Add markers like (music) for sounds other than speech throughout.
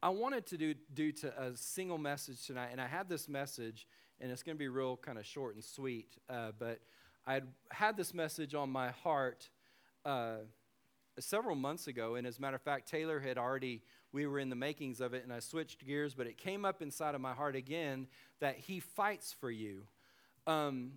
I wanted to do, do to a single message tonight, and I had this message, and it's going to be real kind of short and sweet, uh, but I had this message on my heart uh, several months ago, and as a matter of fact, Taylor had already, we were in the makings of it, and I switched gears, but it came up inside of my heart again that He fights for you. Um,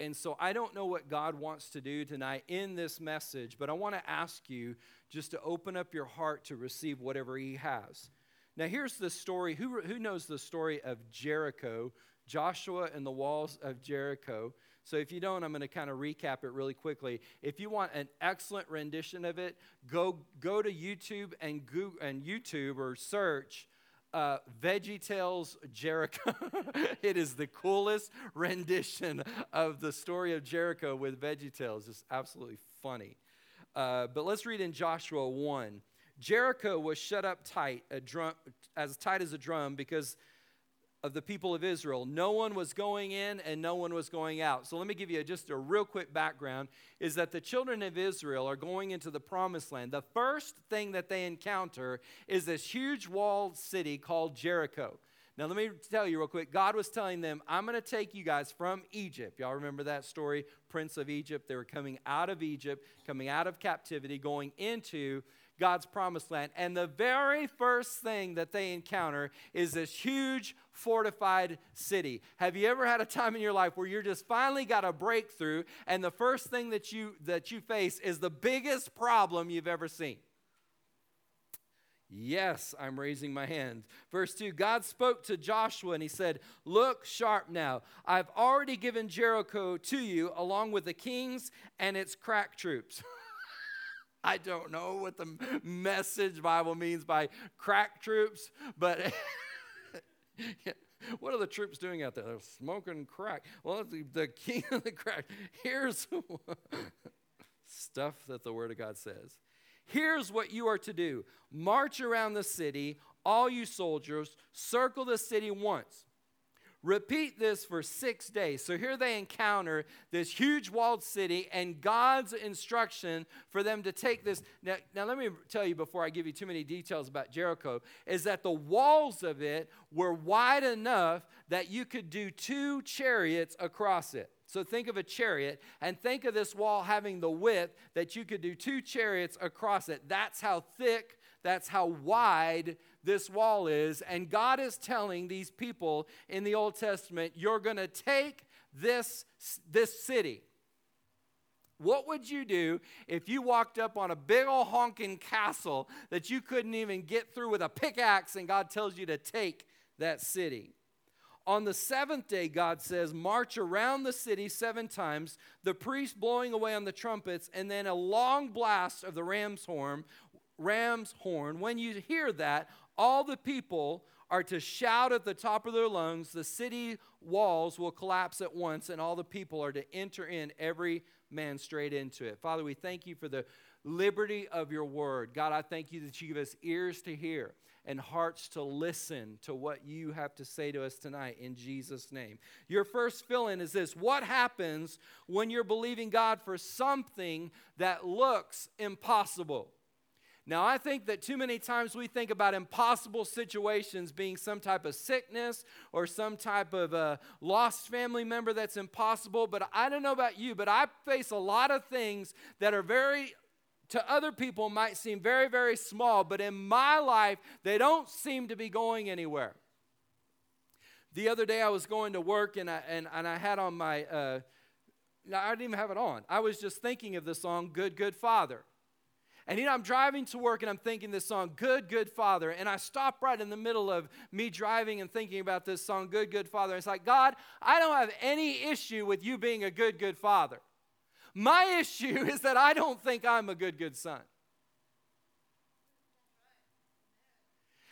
and so I don't know what God wants to do tonight in this message, but I want to ask you just to open up your heart to receive whatever He has. Now, here's the story. Who, who knows the story of Jericho? Joshua and the walls of Jericho. So, if you don't, I'm going to kind of recap it really quickly. If you want an excellent rendition of it, go, go to YouTube and, Google, and YouTube or search uh, Veggie Tales Jericho. (laughs) it is the coolest rendition of the story of Jericho with Veggie Tales. It's absolutely funny. Uh, but let's read in Joshua 1. Jericho was shut up tight, drum, as tight as a drum, because of the people of Israel. No one was going in and no one was going out. So let me give you just a real quick background is that the children of Israel are going into the promised land. The first thing that they encounter is this huge walled city called Jericho. Now, let me tell you real quick. God was telling them, I'm going to take you guys from Egypt. Y'all remember that story? Prince of Egypt. They were coming out of Egypt, coming out of captivity, going into God's promised land. And the very first thing that they encounter is this huge fortified city. Have you ever had a time in your life where you're just finally got a breakthrough and the first thing that you that you face is the biggest problem you've ever seen? Yes, I'm raising my hand. Verse 2 God spoke to Joshua and he said, Look sharp now. I've already given Jericho to you along with the kings and its crack troops. (laughs) I don't know what the message Bible means by crack troops, but (laughs) what are the troops doing out there? They're smoking crack. Well, the, king of the crack. Here's (laughs) stuff that the Word of God says. Here's what you are to do march around the city, all you soldiers, circle the city once. Repeat this for six days. So here they encounter this huge walled city and God's instruction for them to take this. Now, now, let me tell you before I give you too many details about Jericho is that the walls of it were wide enough that you could do two chariots across it. So think of a chariot and think of this wall having the width that you could do two chariots across it. That's how thick, that's how wide this wall is. And God is telling these people in the Old Testament, you're going to take this, this city. What would you do if you walked up on a big old honking castle that you couldn't even get through with a pickaxe and God tells you to take that city? On the seventh day, God says, march around the city seven times, the priest blowing away on the trumpets, and then a long blast of the ram's horn. Ram's horn. When you hear that, all the people are to shout at the top of their lungs. The city walls will collapse at once, and all the people are to enter in, every man straight into it. Father, we thank you for the liberty of your word. God, I thank you that you give us ears to hear and hearts to listen to what you have to say to us tonight in Jesus' name. Your first fill in is this What happens when you're believing God for something that looks impossible? Now, I think that too many times we think about impossible situations being some type of sickness or some type of a lost family member that's impossible. But I don't know about you, but I face a lot of things that are very, to other people, might seem very, very small. But in my life, they don't seem to be going anywhere. The other day I was going to work and I, and, and I had on my, uh, I didn't even have it on. I was just thinking of the song Good, Good Father. And you know, I'm driving to work and I'm thinking this song, Good, Good Father. And I stop right in the middle of me driving and thinking about this song, Good, Good Father. And It's like, God, I don't have any issue with you being a good, good father. My issue (laughs) is that I don't think I'm a good, good son.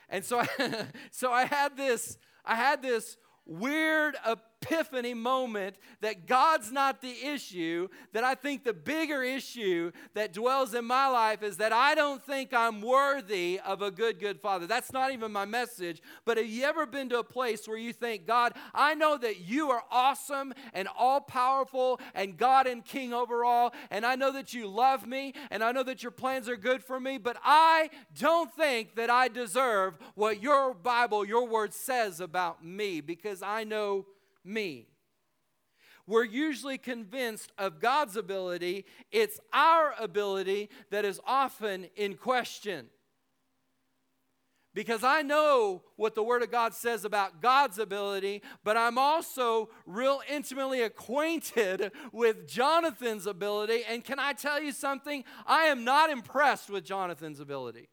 And so I, (laughs) so I had this, I had this weird uh, epiphany moment that God's not the issue, that I think the bigger issue that dwells in my life is that I don't think I'm worthy of a good, good father. That's not even my message. But have you ever been to a place where you think, God, I know that you are awesome and all powerful and God and King over all, and I know that you love me and I know that your plans are good for me, but I don't think that I deserve what your Bible, your word says about me because I know me. We're usually convinced of God's ability, it's our ability that is often in question. Because I know what the Word of God says about God's ability, but I'm also real intimately acquainted with Jonathan's ability. And can I tell you something? I am not impressed with Jonathan's ability.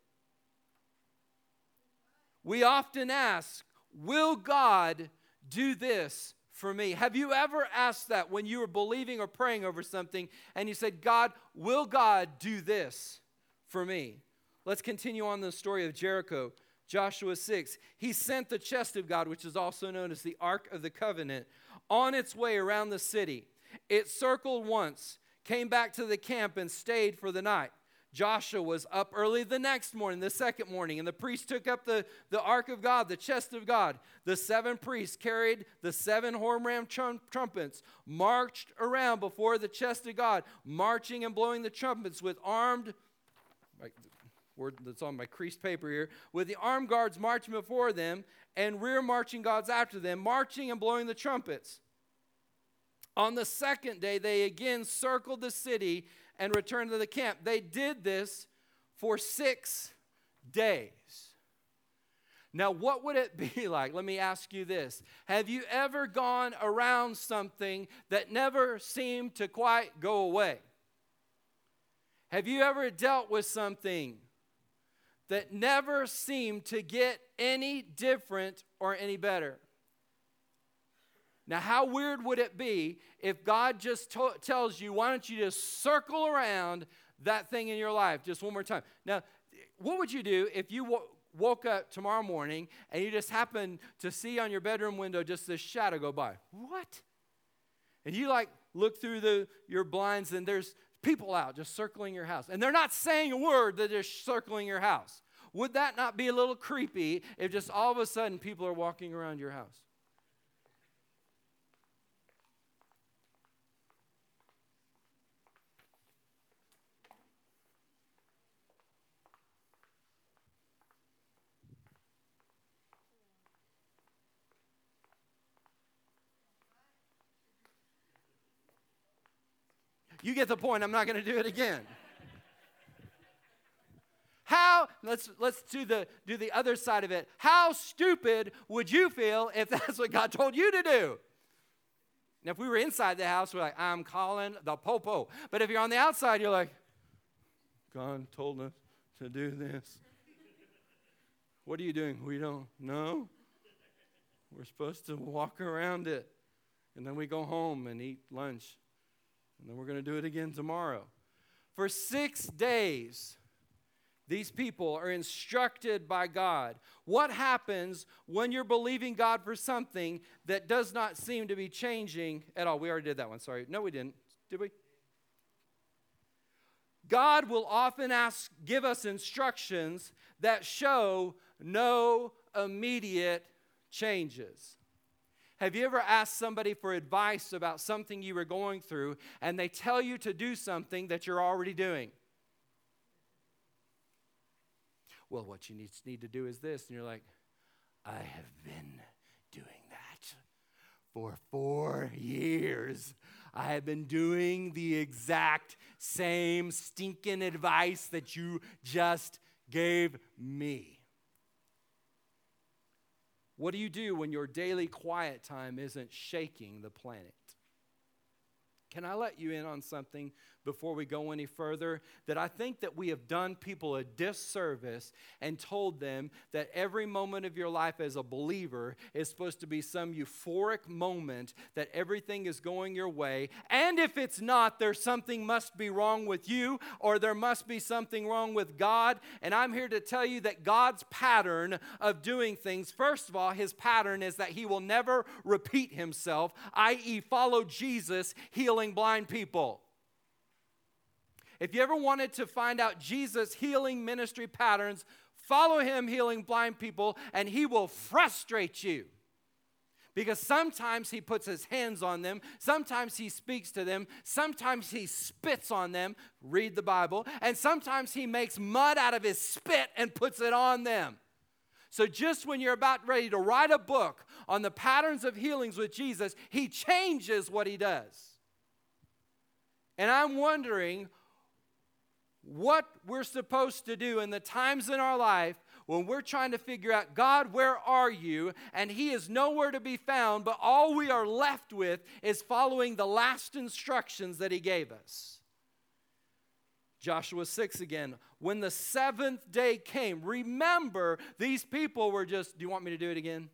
We often ask, Will God do this for me? Have you ever asked that when you were believing or praying over something and you said, God, will God do this for me? Let's continue on the story of Jericho. Joshua 6. He sent the chest of God, which is also known as the Ark of the Covenant, on its way around the city. It circled once, came back to the camp, and stayed for the night. Joshua was up early the next morning, the second morning, and the priests took up the, the ark of God, the chest of God. The seven priests carried the seven horn ram trum- trumpets, marched around before the chest of God, marching and blowing the trumpets with armed, like word that's on my creased paper here, with the armed guards marching before them and rear marching guards after them, marching and blowing the trumpets. On the second day, they again circled the city and returned to the camp. They did this for six days. Now, what would it (laughs) be like? Let me ask you this. Have you ever gone around something that never seemed to quite go away? Have you ever dealt with something that never seemed to get any different or any better? Now, how weird would it be if God just to- tells you, why don't you just circle around that thing in your life just one more time? Now, what would you do if you wo- woke up tomorrow morning and you just happened to see on your bedroom window just this shadow go by? What? And you like look through the your blinds and there's people out just circling your house. And they're not saying a word, they're just circling your house. Would that not be a little creepy if just all of a sudden people are walking around your house? You get the point. I'm not going to do it again. How let's let's do the do the other side of it. How stupid would you feel if that's what God told you to do? Now, if we were inside the house, we're like, I'm calling the popo. But if you're on the outside, you're like, God told us to do this. What are you doing? We don't know. We're supposed to walk around it. And then we go home and eat lunch and then we're going to do it again tomorrow. For six days, these people are instructed by God. What happens when you're believing God for something that does not seem to be changing at all? We already did that one, sorry. No, we didn't. Did we? God will often ask, give us instructions that show no immediate changes. Have you ever asked somebody for advice about something you were going through and they tell you to do something that you're already doing? Well, what you need, to do is this. And you're like, I have been doing that for four years. I have been doing the exact same stinking advice that you just gave me. What do you do when your daily quiet time isn't shaking the planet? Can I let you in on something before we go any further that I think that we have done people a disservice and told them that every moment of your life as a believer is supposed to be some euphoric moment that everything is going your way. And if it's not, there's something must be wrong with you or there must be something wrong with God. And I'm here to tell you that God's pattern of doing things, first of all, his pattern is that he will never repeat himself, i.e., follow Jesus healing blind people. If you ever wanted to find out Jesus' healing ministry patterns, follow him healing blind people, and he will frustrate you. Because sometimes he puts his hands on them, sometimes he speaks to them, sometimes he spits on them, read the Bible, and sometimes he makes mud out of his spit and puts it on them. So, just when you're about ready to write a book on the patterns of healings with Jesus, he changes what he does. And I'm wondering what we're supposed to do in the times in our life when we're trying to figure out, God, where are you? And He is nowhere to be found, but all we are left with is following the last instructions that He gave us. Joshua 6 again. When the seventh day came, remember these people were just, do you want me to do it again?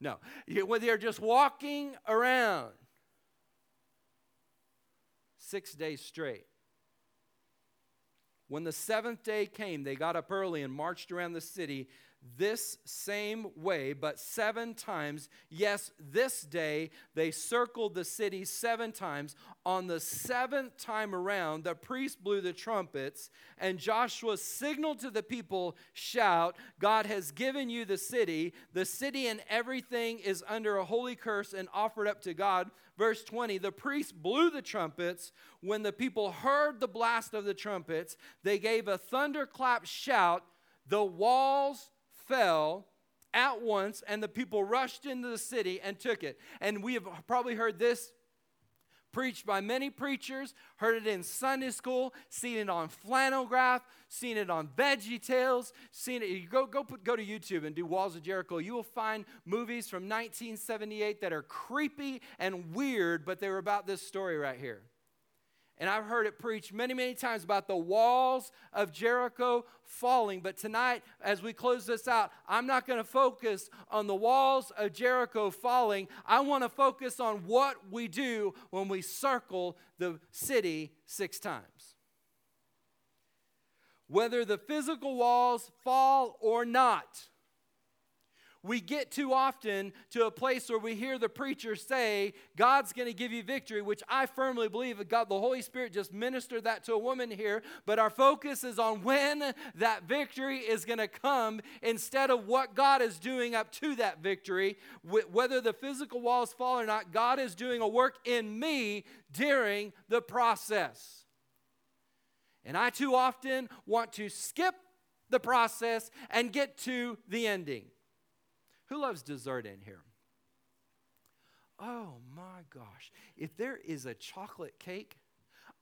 No. They're just walking around six days straight. When the seventh day came, they got up early and marched around the city this same way, but seven times. Yes, this day they circled the city seven times. On the seventh time around, the priest blew the trumpets, and Joshua signaled to the people, Shout, God has given you the city. The city and everything is under a holy curse and offered up to God. Verse 20 The priest blew the trumpets. When the people heard the blast of the trumpets, they gave a thunderclap shout. The walls fell at once, and the people rushed into the city and took it. And we have probably heard this preached by many preachers, heard it in Sunday school, seen it on flannel graph, seen it on Veggie Tales, seen it. You go, go, put, go to YouTube and do Walls of Jericho. You will find movies from 1978 that are creepy and weird, but they're about this story right here. And I've heard it preached many, many times about the walls of Jericho falling. But tonight, as we close this out, I'm not going to focus on the walls of Jericho falling. I want to focus on what we do when we circle the city six times. Whether the physical walls fall or not, we get too often to a place where we hear the preacher say, God's going to give you victory, which I firmly believe that God, the Holy Spirit just ministered that to a woman here. But our focus is on when that victory is going to come instead of what God is doing up to that victory. Whether the physical walls fall or not, God is doing a work in me during the process. And I too often want to skip the process and get to the ending. Who loves dessert in here? Oh my gosh. If there is a chocolate cake,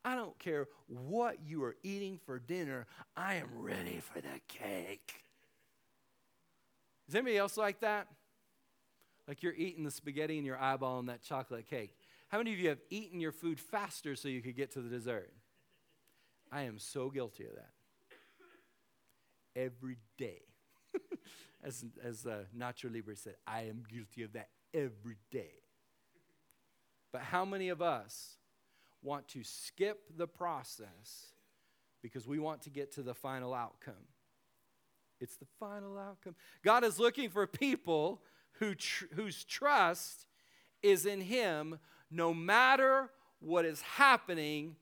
I don't care what you are eating for dinner, I am ready for the cake. Is anybody else like that? Like you're eating the spaghetti in your eyeball and that chocolate cake. How many of you have eaten your food faster so you could get to the dessert? I am so guilty of that. Every day. (laughs) as, as uh, Nacho Libre said, I am guilty of that every day. But how many of us want to skip the process because we want to get to the final outcome? It's the final outcome. God is looking for people who tr- whose trust is in Him no matter what is happening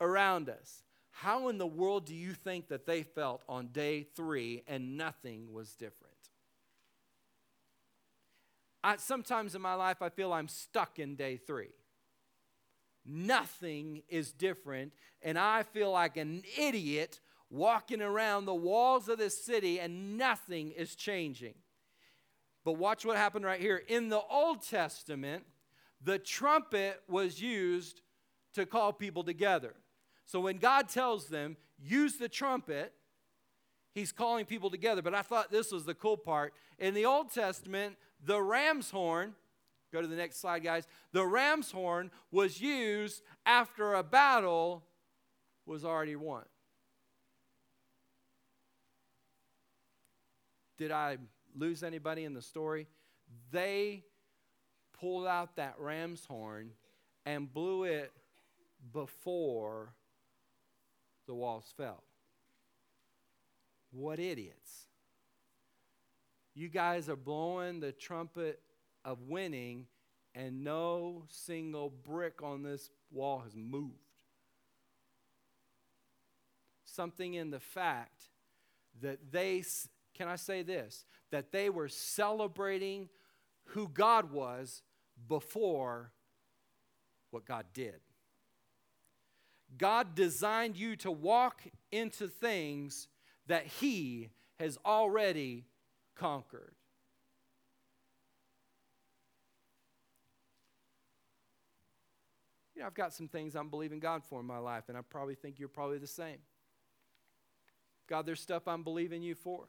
around us. How in the world do you think that they felt on day three and nothing was different? I, sometimes in my life, I feel I'm stuck in day three. Nothing is different, and I feel like an idiot walking around the walls of this city, and nothing is changing. But watch what happened right here. In the Old Testament, the trumpet was used to call people together. So when God tells them, use the trumpet, he's calling people together. But I thought this was the cool part. In the Old Testament, the ram's horn, go to the next slide, guys. The ram's horn was used after a battle was already won. Did I lose anybody in the story? They pulled out that ram's horn and blew it before the walls fell. What idiots. You guys are blowing the trumpet of winning, and no single brick on this wall has moved. Something in the fact that they, can I say this, that they were celebrating who God was before what God did. God designed you to walk into things that He has already conquered. You know, I've got some things I'm believing God for in my life, and I probably think you're probably the same. God, there's stuff I'm believing you for.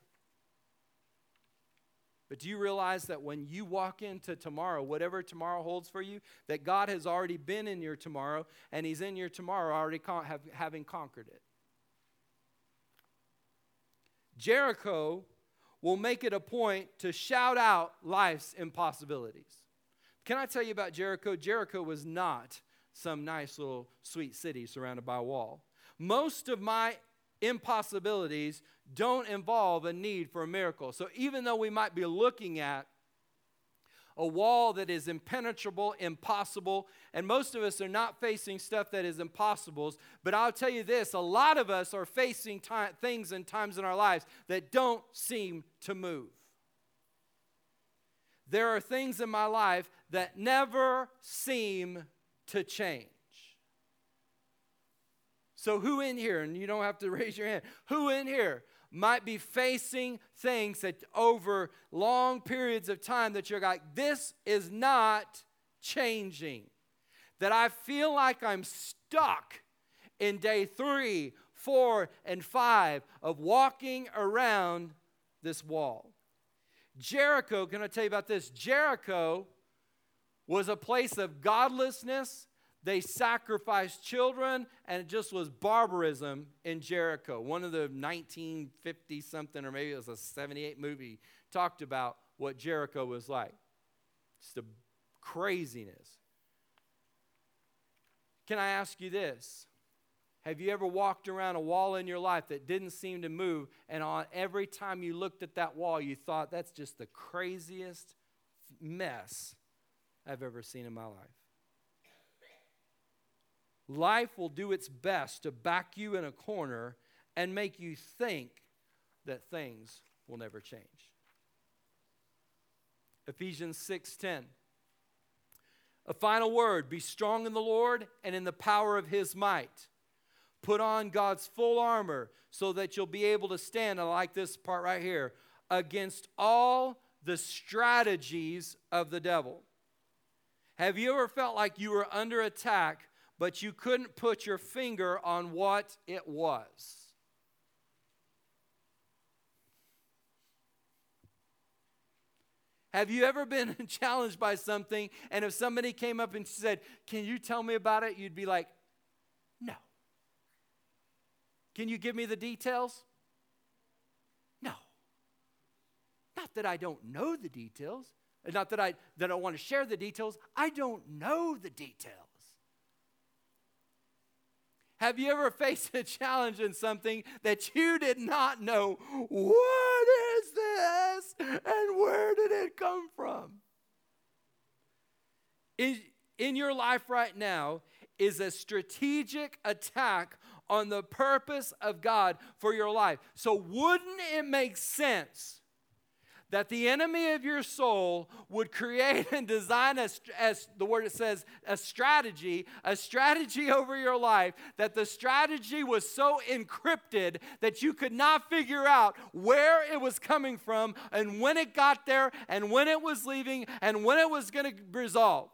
But do you realize that when you walk into tomorrow, whatever tomorrow holds for you, that God has already been in your tomorrow and He's in your tomorrow already con- have, having conquered it? Jericho will make it a point to shout out life's impossibilities. Can I tell you about Jericho? Jericho was not some nice little sweet city surrounded by a wall. Most of my impossibilities don't involve a need for a miracle. So even though we might be looking at a wall that is impenetrable, impossible, and most of us are not facing stuff that is impossible, but I'll tell you this a lot of us are facing time, things and times in our lives that don't seem to move. There are things in my life that never seem to change. So, who in here, and you don't have to (laughs) raise your hand, who in here might be facing things that over long periods of time that you're like, this is not changing. That I feel like I'm stuck in day three, four, and five of walking around this wall. Jericho, can I tell you about this? Jericho was a place of godlessness they sacrificed children, and it just was barbarism in Jericho. One of the 1950 something, or maybe it was a 78 movie, talked about what Jericho was like. Just the craziness. Can I ask you this? Have you ever walked around a wall in your life that didn't seem to move, and on every time you looked at that wall, you thought, that's just the craziest mess I've ever seen in my life? Life will do its best to back you in a corner and make you think that things will never change. Ephesians 6:10 A final word, be strong in the Lord and in the power of his might. Put on God's full armor so that you'll be able to stand, I like this part right here, against all the strategies of the devil. Have you ever felt like you were under attack but you couldn't put your finger on what it was. Have you ever been (laughs) challenged by something, and if somebody came up and said, Can you tell me about it? You'd be like, No. Can you give me the details? No. Not that I don't know the details, not that I, that I want to share the details, I don't know the details. Have you ever (laughs) faced a challenge in something that you did not know? What is this? And where did it come from? In, in your life right now is a strategic attack on the purpose of God for your life. So, wouldn't it make sense that the enemy of your soul would create and design, a, as the word it says, a strategy, a strategy (laughs) over your life, that the strategy was so encrypted that you could not figure out where it was coming from and when it got there and when it was leaving and when it was going to resolve.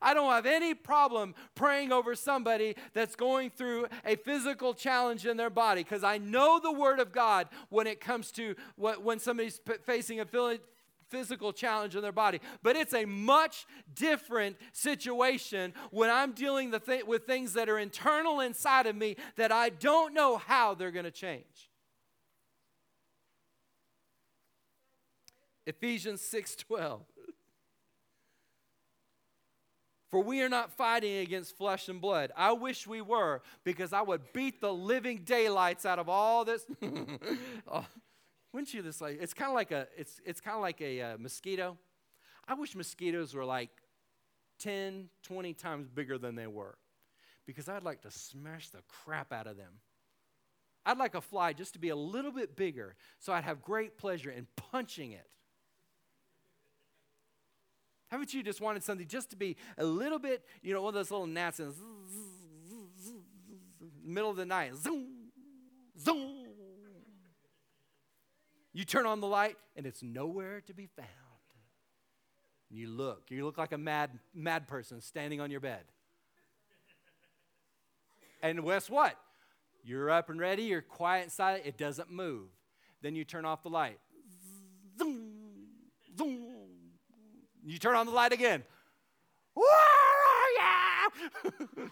I don't have any problem praying over somebody that's going through a physical challenge in their body because I know the Word of God when it comes to what, when somebody's facing a physical challenge in their body. But it's a much different situation when I'm dealing th- with things that are internal inside of me that I don't know how they're going to change. Ephesians 6:12 For we are not fighting against flesh and blood. I wish we were because I would beat the living daylights out of all this. (laughs) oh, wouldn't you just like it's kind of like a it's it's kind of like a uh, mosquito. I wish mosquitoes were like 10, 20 times bigger than they were because I'd like to smash the crap out of them. I'd like a fly just to be a little bit bigger so I'd have great pleasure in punching it. Haven't you just wanted something just to be a little bit, you know, one of those little gnats in the middle of the night? Zoom, zoom. You turn on the light and it's nowhere to be found. You look, you look like a mad, mad person standing on your bed. And guess what? You're up and ready, you're quiet and silent, it doesn't move. Then you turn off the light. Zoom. You turn on the light again. Where are you? (laughs)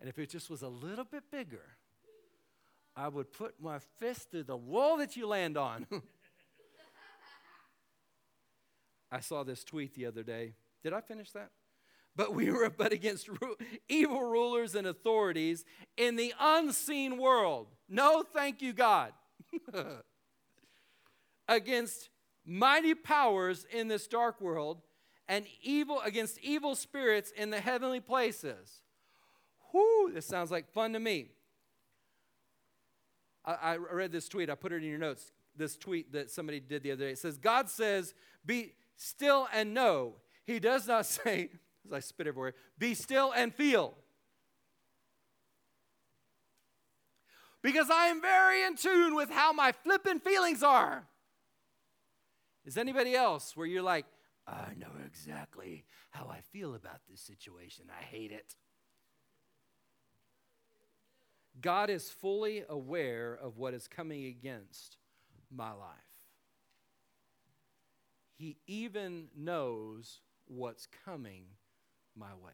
and if it just was a little bit bigger, I would put my fist through the wall that you land on. (laughs) I saw this tweet the other day. Did I finish that? But we were but (laughs) against ru- evil rulers and authorities in the unseen world. No, thank you, God. Against mighty powers in this dark world and evil against evil spirits in the heavenly places. Whoo, this sounds like fun to me. I, I read this tweet, I put it in your notes. This tweet that somebody did the other day. It says, God says, Be still and know. He does not (laughs) say, as I spit everywhere, be still and feel. Because I am very in tune with how my flippin' feelings are. Is anybody else where you're like, I know exactly how I feel about this situation. I hate it. God is fully aware of what is coming against my life. He even knows what's coming my way.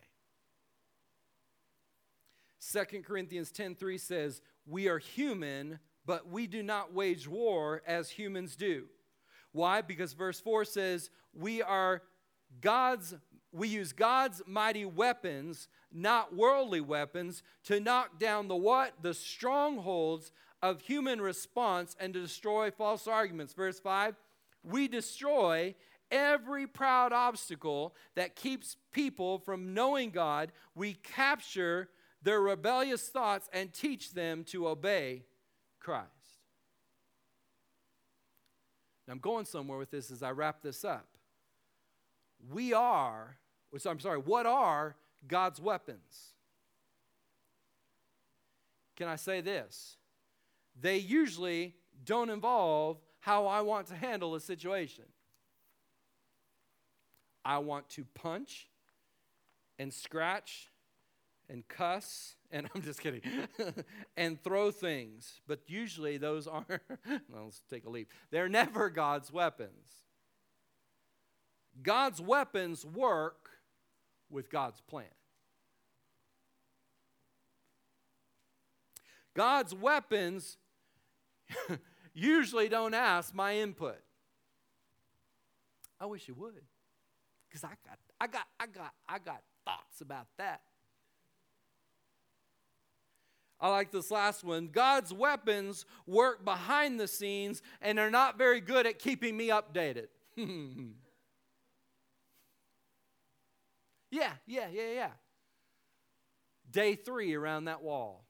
2 Corinthians 10:3 says, "We are human, but we do not wage war as humans do." Why? Because verse 4 says, "We are God's we use God's mighty weapons, not worldly weapons, to knock down the what? The strongholds of human response and to destroy false arguments. Verse 5 We destroy every proud obstacle that keeps people from knowing God. We capture their rebellious thoughts and teach them to obey Christ. Now, I'm going somewhere with this as I wrap this up. We are I'm sorry, what are God's weapons? Can I say this? They usually don't involve how I want to handle a situation. I want to punch and scratch and cuss, and (laughs) I'm just kidding, (laughs) and throw things. But usually those aren't, (laughs) well, let's take a leap. They're never God's weapons. God's weapons work with God's plan. God's weapons usually don't ask my input. I wish you would. Because I got I got I got I got thoughts about that. I like this last one. God's weapons work behind the scenes and they're not very good at keeping me updated. (laughs) Yeah, yeah, yeah, yeah. Day three around that wall.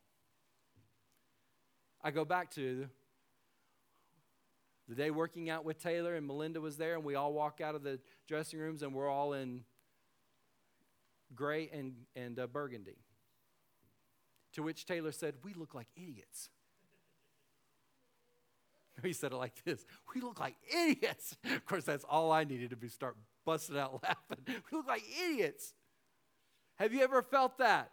I go back to the day working out with Taylor, and Melinda was there, and we all walk out of the dressing rooms, and we're all in gray and, and uh, burgundy. To which Taylor said, We look like idiots. (laughs) He said it like this We look like idiots. Of course, that's all I needed to be start busting out (laughs) laughing. We look like idiots. Have you ever felt that?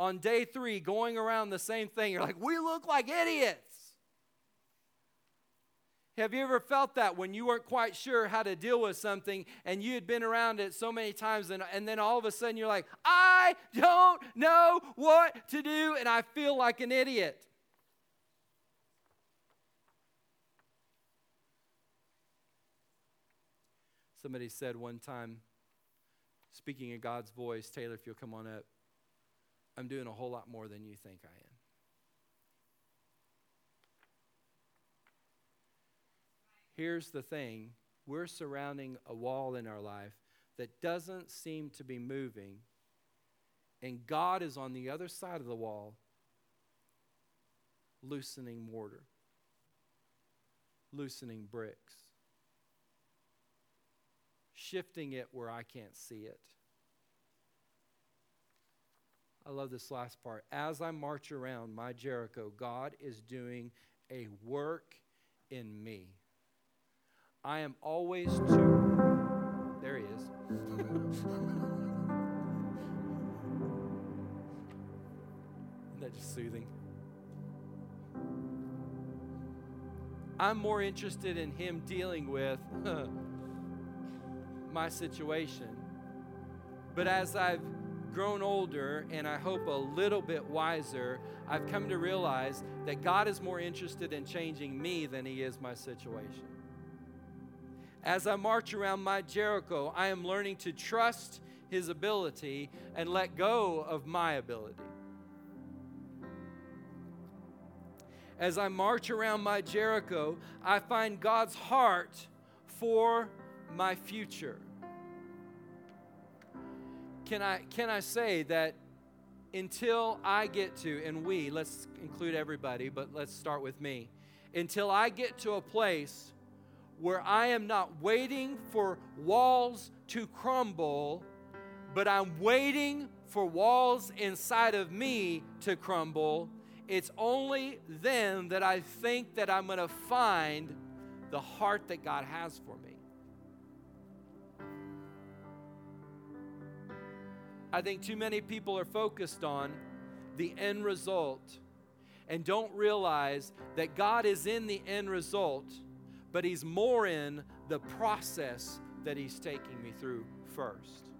On day three, going around the same thing, you're like, we look like idiots. Have you ever felt that when you weren't quite sure how to deal with something and you had been around it so many times and, and then all of a sudden you're like, I don't know what to do and I feel like an idiot? Somebody said one time, speaking in God's voice, Taylor, if you'll come on up, I'm doing a whole lot more than you think I am. Here's the thing we're surrounding a wall in our life that doesn't seem to be moving, and God is on the other side of the wall loosening mortar, loosening bricks shifting it where I can't see it. I love this last part. As I march around my Jericho, God is doing a work in me. I am always too. There he is. (laughs) Isn't that just soothing? I'm more interested in him dealing with (laughs) my situation. But as I've grown older and I hope a little bit wiser, I've come to realize that God is more interested in changing me than He is my situation. As I march around my Jericho, I am learning to trust His ability and let go of my ability. As I march around my Jericho, I find God's heart for my future. Can I, can I say that until I get to, and we, let's include everybody, but let's start with me, until I get to a place where I am not waiting for walls to crumble, but I'm waiting for walls inside of me to crumble, it's only then that I think that I'm going to find the heart that God has for me. I think too many people are focused on the end result and don't realize that God is in the end result, but He's more in the process that He's taking me through first.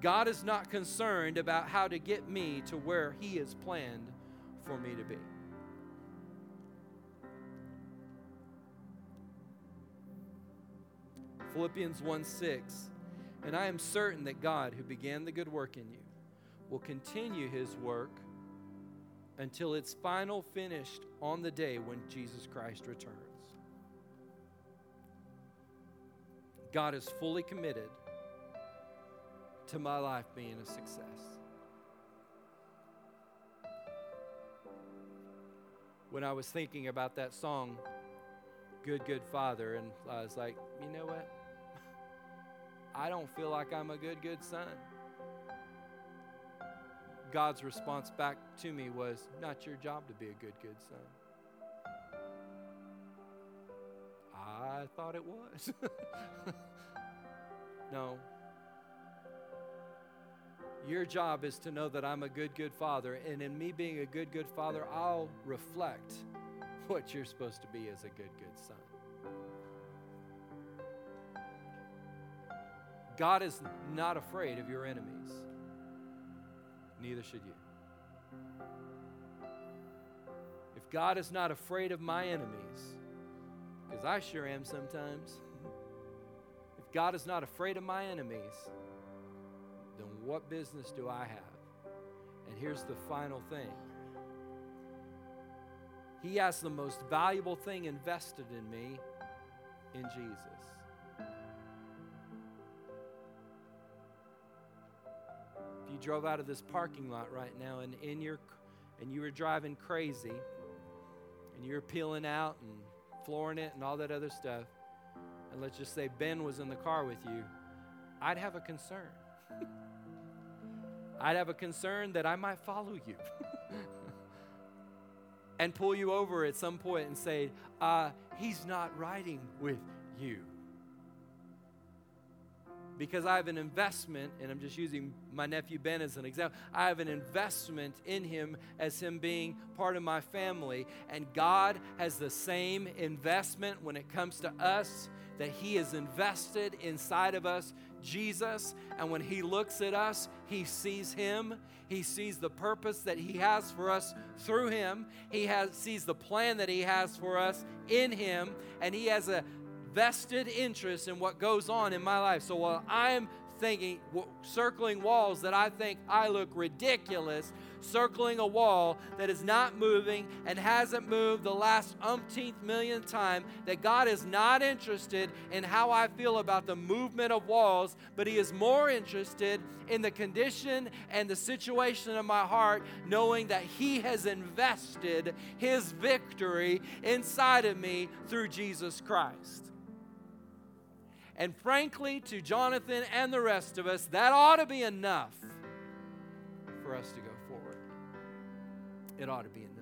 God is not concerned about how to get me to where He has planned for me to be. Philippians 1 6 and I am certain that God, who began the good work in you, will continue his work until its final finished on the day when Jesus Christ returns. God is fully committed to my life being a success. When I was thinking about that song, Good, Good Father, and I was like, you know what? (laughs) I don't feel like I'm a good, good son. God's response back to me was, Not your job to be a good, good son. I thought it was. (laughs) no. Your job is to know that I'm a good, good father. And in me being a good, good father, I'll reflect what you're supposed to be as a good, good son. God is not afraid of your enemies. Neither should you. If God is not afraid of my enemies, because I sure am sometimes, if God is not afraid of my enemies, then what business do I have? And here's the final thing He has the most valuable thing invested in me in Jesus. If you drove out of this parking lot right now and in your and you were driving crazy and you were peeling out and flooring it and all that other stuff, and let's just say Ben was in the car with you, I'd have a concern. (laughs) I'd have a concern that I might follow you (laughs) and pull you over at some point and say, uh, He's not riding with you. Because I have an investment, and I'm just using my nephew Ben as an example. I have an investment in him as him being part of my family. And God has the same investment when it comes to us that He has invested inside of us, Jesus. And when He looks at us, He sees Him. He sees the purpose that He has for us through Him. He has, sees the plan that He has for us in Him. And He has a vested interest in what goes on in my life. So while I'm thinking, circling walls that I think I look ridiculous, circling a wall that is not moving and hasn't moved the last umpteenth million time, that God is not interested in how I feel about the movement of walls, but He is more interested in the condition and the situation of my heart, knowing that He has invested His victory inside of me through Jesus Christ. And frankly, to Jonathan and the rest of us, that ought to be enough for us to go forward. It ought to be enough.